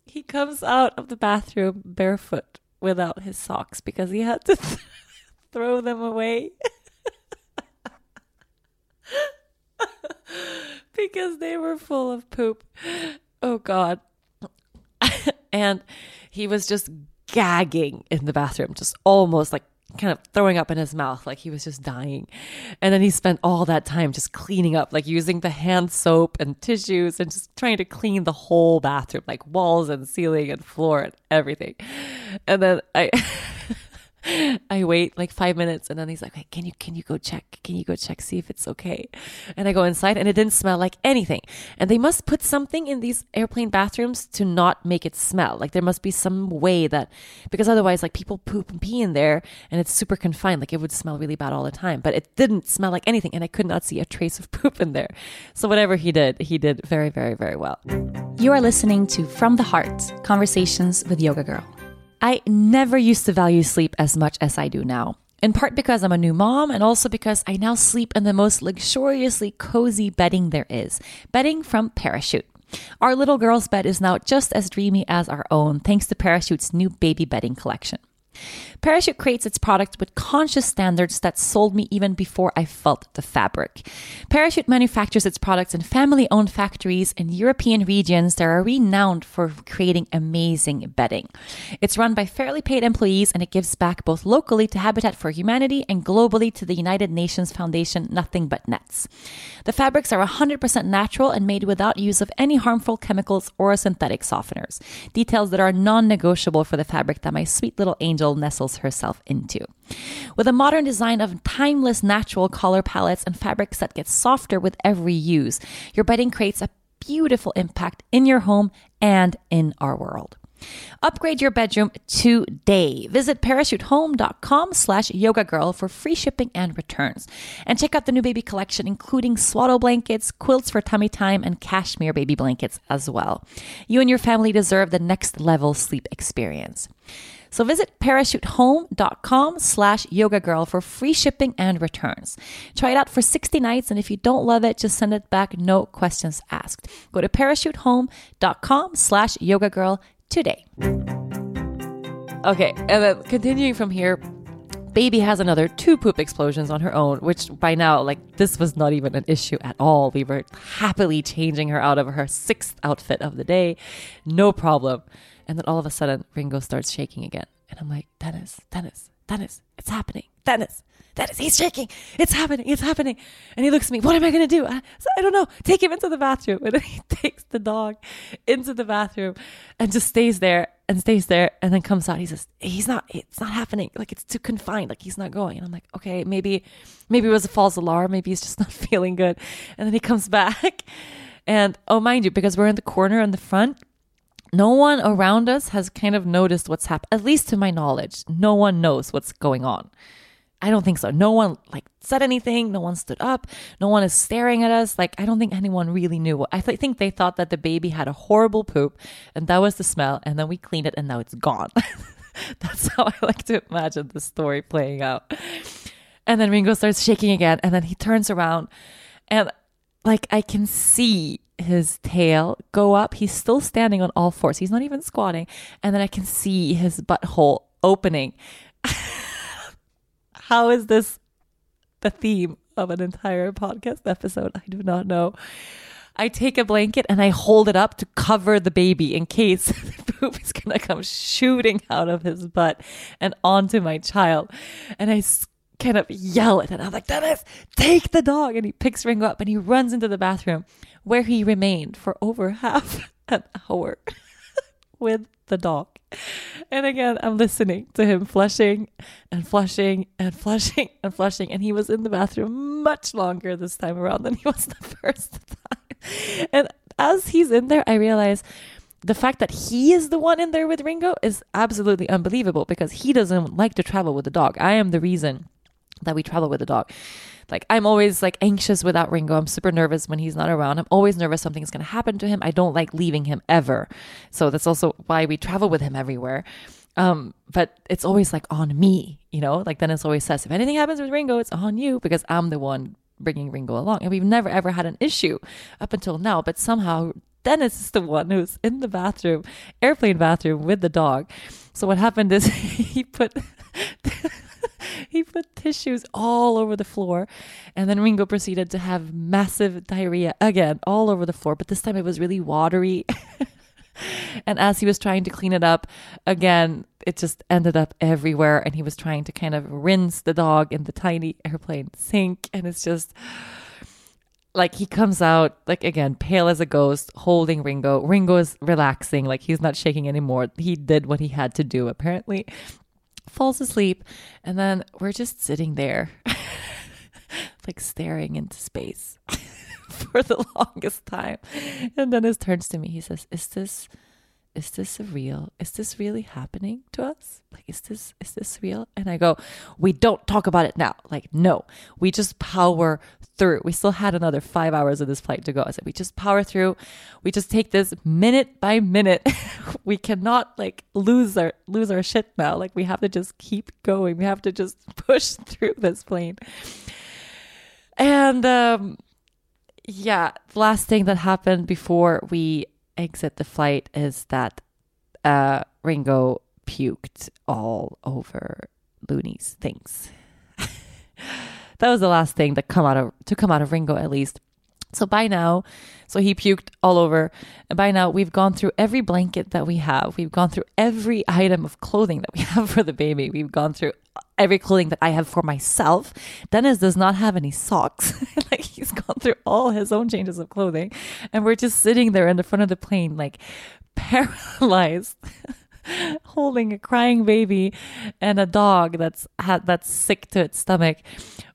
he comes out of the bathroom barefoot without his socks because he had to th- throw them away. because they were full of poop. Oh God. and he was just gagging in the bathroom, just almost like kind of throwing up in his mouth, like he was just dying. And then he spent all that time just cleaning up, like using the hand soap and tissues and just trying to clean the whole bathroom, like walls and ceiling and floor and everything. And then I. I wait like five minutes and then he's like, hey, can you, can you go check? Can you go check, see if it's okay? And I go inside and it didn't smell like anything. And they must put something in these airplane bathrooms to not make it smell. Like there must be some way that, because otherwise like people poop and pee in there and it's super confined. Like it would smell really bad all the time, but it didn't smell like anything. And I could not see a trace of poop in there. So whatever he did, he did very, very, very well. You are listening to From the Heart Conversations with Yoga Girl. I never used to value sleep as much as I do now. In part because I'm a new mom, and also because I now sleep in the most luxuriously cozy bedding there is bedding from Parachute. Our little girl's bed is now just as dreamy as our own, thanks to Parachute's new baby bedding collection. Parachute creates its products with conscious standards that sold me even before I felt the fabric. Parachute manufactures its products in family owned factories in European regions that are renowned for creating amazing bedding. It's run by fairly paid employees and it gives back both locally to Habitat for Humanity and globally to the United Nations Foundation Nothing But Nets. The fabrics are 100% natural and made without use of any harmful chemicals or synthetic softeners. Details that are non negotiable for the fabric that my sweet little angel nestles herself into. With a modern design of timeless natural color palettes and fabrics that get softer with every use, your bedding creates a beautiful impact in your home and in our world. Upgrade your bedroom today. Visit parachutehome.com slash yoga girl for free shipping and returns. And check out the new baby collection, including swaddle blankets, quilts for tummy time, and cashmere baby blankets as well. You and your family deserve the next level sleep experience. So visit parachutehome.com slash yoga girl for free shipping and returns. Try it out for 60 nights, and if you don't love it, just send it back, no questions asked. Go to parachutehome.com slash yoga girl today. Okay, and then continuing from here, Baby has another two poop explosions on her own, which by now, like, this was not even an issue at all. We were happily changing her out of her sixth outfit of the day. No problem. And then all of a sudden, Ringo starts shaking again. And I'm like, Dennis, Dennis, Dennis, it's happening. Dennis, Dennis, he's shaking. It's happening. It's happening. And he looks at me, what am I going to do? I, I don't know. Take him into the bathroom. And he takes the dog into the bathroom and just stays there and stays there and then comes out. He says, he's not, it's not happening. Like it's too confined. Like he's not going. And I'm like, okay, maybe, maybe it was a false alarm. Maybe he's just not feeling good. And then he comes back. And oh, mind you, because we're in the corner in the front, no one around us has kind of noticed what's happened, at least to my knowledge. No one knows what's going on. I don't think so. No one like said anything. No one stood up. No one is staring at us. Like I don't think anyone really knew. I th- think they thought that the baby had a horrible poop, and that was the smell. And then we cleaned it, and now it's gone. That's how I like to imagine the story playing out. And then Ringo starts shaking again, and then he turns around, and like I can see his tail go up. He's still standing on all fours. He's not even squatting. And then I can see his butthole opening. How is this the theme of an entire podcast episode? I do not know. I take a blanket and I hold it up to cover the baby in case the poop is going to come shooting out of his butt and onto my child. And I kind of yell at it. I'm like, Dennis, take the dog. And he picks Ringo up and he runs into the bathroom where he remained for over half an hour with the dog. and again, I'm listening to him flushing and flushing and flushing and flushing. And he was in the bathroom much longer this time around than he was the first time. And as he's in there, I realize the fact that he is the one in there with Ringo is absolutely unbelievable because he doesn't like to travel with the dog. I am the reason that we travel with the dog. Like I'm always like anxious without Ringo. I'm super nervous when he's not around. I'm always nervous something's going to happen to him. I don't like leaving him ever. So that's also why we travel with him everywhere. Um, but it's always like on me, you know? Like Dennis always says, if anything happens with Ringo, it's on you because I'm the one bringing Ringo along. And we've never ever had an issue up until now, but somehow Dennis is the one who's in the bathroom, airplane bathroom with the dog. So what happened is he put he put tissues all over the floor. And then Ringo proceeded to have massive diarrhea again all over the floor, but this time it was really watery. and as he was trying to clean it up, again, it just ended up everywhere. And he was trying to kind of rinse the dog in the tiny airplane sink. And it's just like he comes out like again pale as a ghost holding ringo ringo is relaxing like he's not shaking anymore he did what he had to do apparently falls asleep, and then we're just sitting there, like staring into space for the longest time. And then he turns to me. He says, "Is this is this real? Is this really happening to us? Like, is this is this real? And I go, we don't talk about it now. Like, no, we just power through. We still had another five hours of this flight to go. I said, we just power through. We just take this minute by minute. we cannot like lose our lose our shit now. Like, we have to just keep going. We have to just push through this plane. And um, yeah, the last thing that happened before we exit the flight is that uh, Ringo puked all over Looney's things. that was the last thing that come out of to come out of Ringo at least. So by now, so he puked all over. And by now, we've gone through every blanket that we have. We've gone through every item of clothing that we have for the baby. We've gone through every clothing that I have for myself. Dennis does not have any socks. like he's gone through all his own changes of clothing. And we're just sitting there in the front of the plane, like paralyzed. holding a crying baby and a dog that's had that's sick to its stomach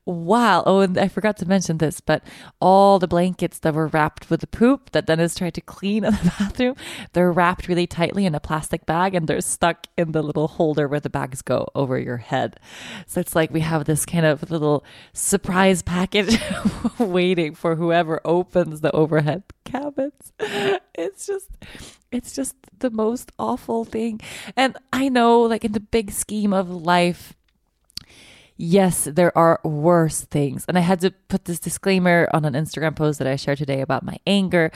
Wow. Oh, and I forgot to mention this, but all the blankets that were wrapped with the poop that Dennis tried to clean in the bathroom, they're wrapped really tightly in a plastic bag and they're stuck in the little holder where the bags go over your head. So it's like we have this kind of little surprise package waiting for whoever opens the overhead cabins. It's just it's just the most awful thing. And I know like in the big scheme of life yes, there are worse things. And I had to put this disclaimer on an Instagram post that I shared today about my anger.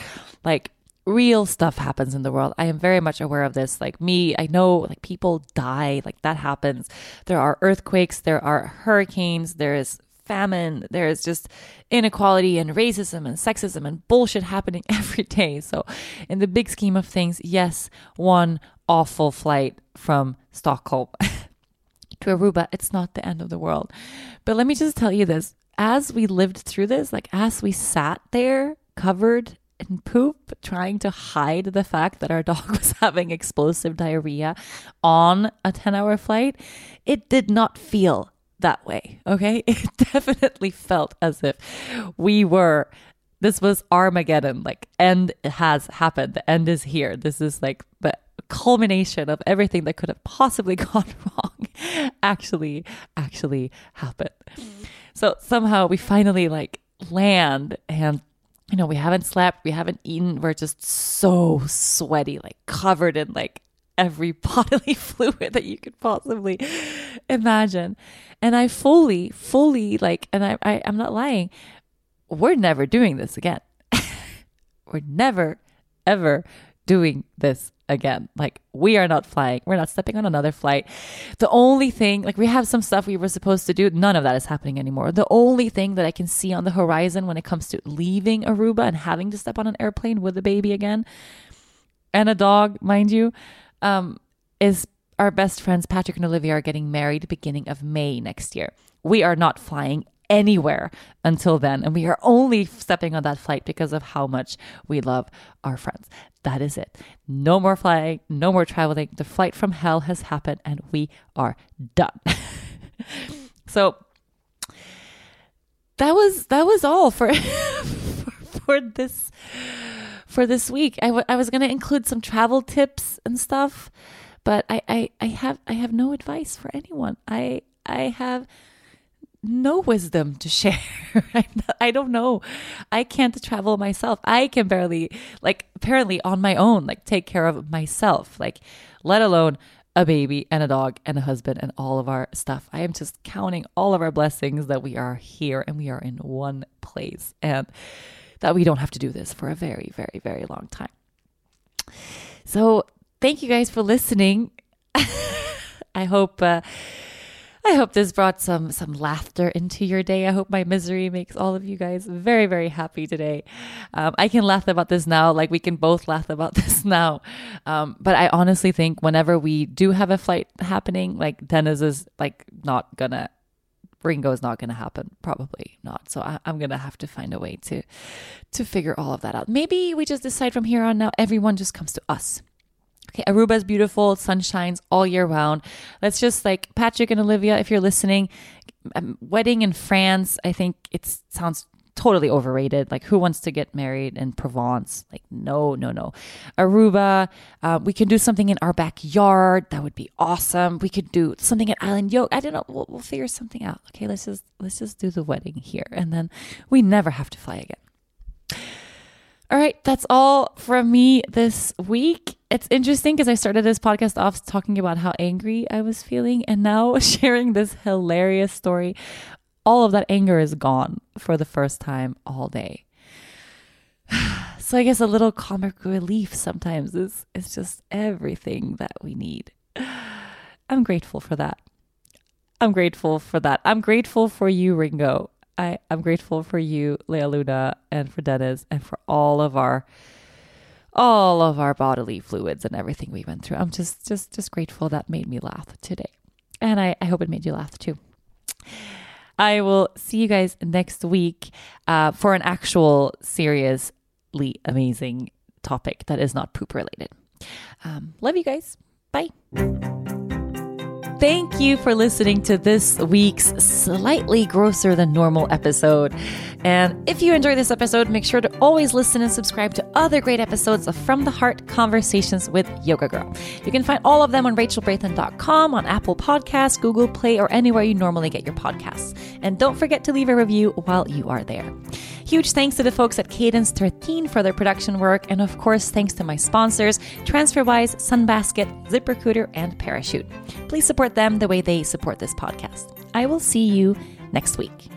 Like, real stuff happens in the world. I am very much aware of this. Like me, I know like people die, like that happens. There are earthquakes, there are hurricanes, there is famine, there is just inequality and racism and sexism and bullshit happening every day. So, in the big scheme of things, yes, one awful flight from Stockholm to Aruba, it's not the end of the world. But let me just tell you this as we lived through this, like as we sat there covered in poop, trying to hide the fact that our dog was having explosive diarrhea on a 10 hour flight, it did not feel that way. Okay. It definitely felt as if we were this was Armageddon. Like, end has happened. The end is here. This is like the culmination of everything that could have possibly gone wrong actually actually happened. Mm-hmm. So somehow we finally like land and you know, we haven't slept, we haven't eaten, we're just so sweaty, like covered in like every bodily fluid that you could possibly imagine. And I fully, fully like, and I, I I'm not lying, we're never doing this again. we're never, ever doing this again. Like, we are not flying. We're not stepping on another flight. The only thing, like, we have some stuff we were supposed to do. None of that is happening anymore. The only thing that I can see on the horizon when it comes to leaving Aruba and having to step on an airplane with a baby again and a dog, mind you, um, is our best friends, Patrick and Olivia, are getting married beginning of May next year. We are not flying anywhere until then. And we are only stepping on that flight because of how much we love our friends. That is it. No more flying, no more traveling. The flight from hell has happened and we are done. so that was that was all for for, for this for this week. I, w- I was going to include some travel tips and stuff, but I, I, I have I have no advice for anyone. I I have no wisdom to share. I don't know. I can't travel myself. I can barely, like, apparently on my own, like, take care of myself, like, let alone a baby and a dog and a husband and all of our stuff. I am just counting all of our blessings that we are here and we are in one place and that we don't have to do this for a very, very, very long time. So, thank you guys for listening. I hope. Uh, I hope this brought some some laughter into your day. I hope my misery makes all of you guys very very happy today. Um, I can laugh about this now, like we can both laugh about this now. Um, but I honestly think whenever we do have a flight happening, like Dennis is like not gonna. Ringo is not going to happen. Probably not. So I, I'm going to have to find a way to to figure all of that out. Maybe we just decide from here on now everyone just comes to us Okay, Aruba is beautiful. Sun shines all year round. Let's just like Patrick and Olivia, if you're listening, um, wedding in France, I think it sounds totally overrated. Like, who wants to get married in Provence? Like, no, no, no. Aruba, uh, we can do something in our backyard. That would be awesome. We could do something at Island Yoga. I don't know. We'll, we'll figure something out. Okay, let's just let's just do the wedding here, and then we never have to fly again. All right, that's all from me this week it's interesting because I started this podcast off talking about how angry I was feeling, and now sharing this hilarious story. All of that anger is gone for the first time all day. So I guess a little comic relief sometimes is is just everything that we need. I'm grateful for that. I'm grateful for that. I'm grateful for you, Ringo. I, I'm grateful for you, Lea Luna, and for Dennis, and for all of our all of our bodily fluids and everything we went through. I'm just just just grateful that made me laugh today. And I, I hope it made you laugh too. I will see you guys next week uh, for an actual seriously amazing topic that is not poop related. Um, love you guys. Bye. Thank you for listening to this week's slightly grosser than normal episode. And if you enjoyed this episode, make sure to always listen and subscribe to other great episodes of From the Heart Conversations with Yoga Girl. You can find all of them on rachelbrathen.com, on Apple Podcasts, Google Play, or anywhere you normally get your podcasts. And don't forget to leave a review while you are there. Huge thanks to the folks at Cadence 13 for their production work, and of course, thanks to my sponsors, TransferWise, Sunbasket, ZipRecruiter, and Parachute. Please support them the way they support this podcast. I will see you next week.